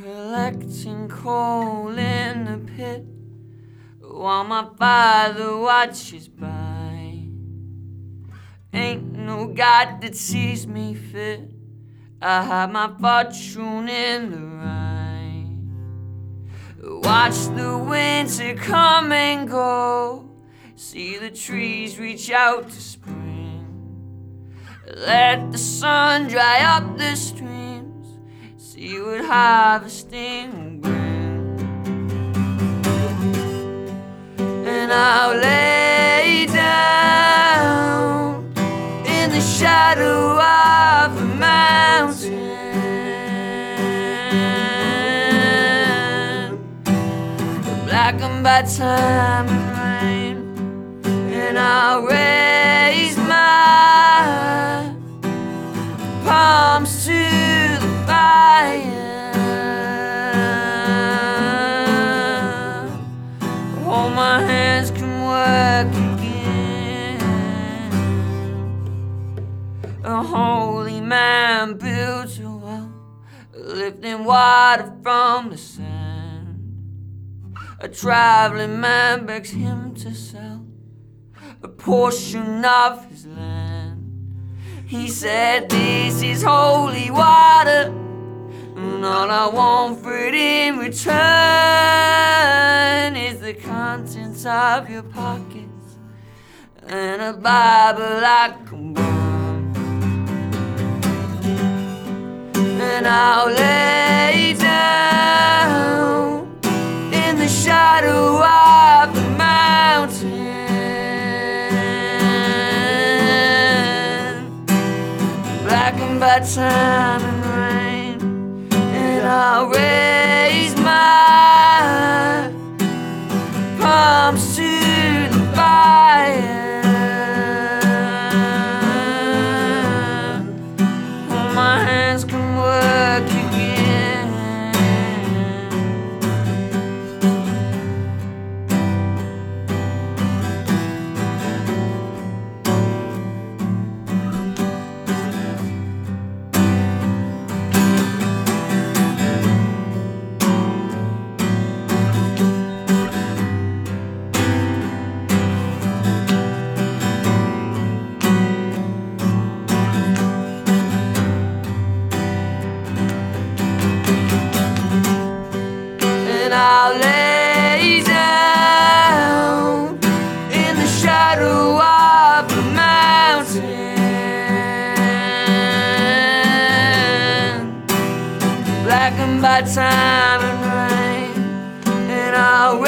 collecting coal in the pit while my father watches by. Ain't no God that sees me fit. I have my fortune in the Rhine. Watch the winter come and go. See the trees reach out to spring. Let the sun dry up the streams. See would harvesting will bring. And I'll lay down in the shadow of the mountain. Blackened by time and rain. And I'll raise my palms to fire. Hold my hands can work again. A holy man builds a well, lifting water from the sand. A traveling man begs him to sell a portion of his land. He said, This is holy water, all I want for it in return is the contents of your pockets and a Bible I can burn. And I'll lay down in the shadow of the mountain blackened by time and and I'll lay down in the shadow of the mountain, blackened by time and rain, and I'll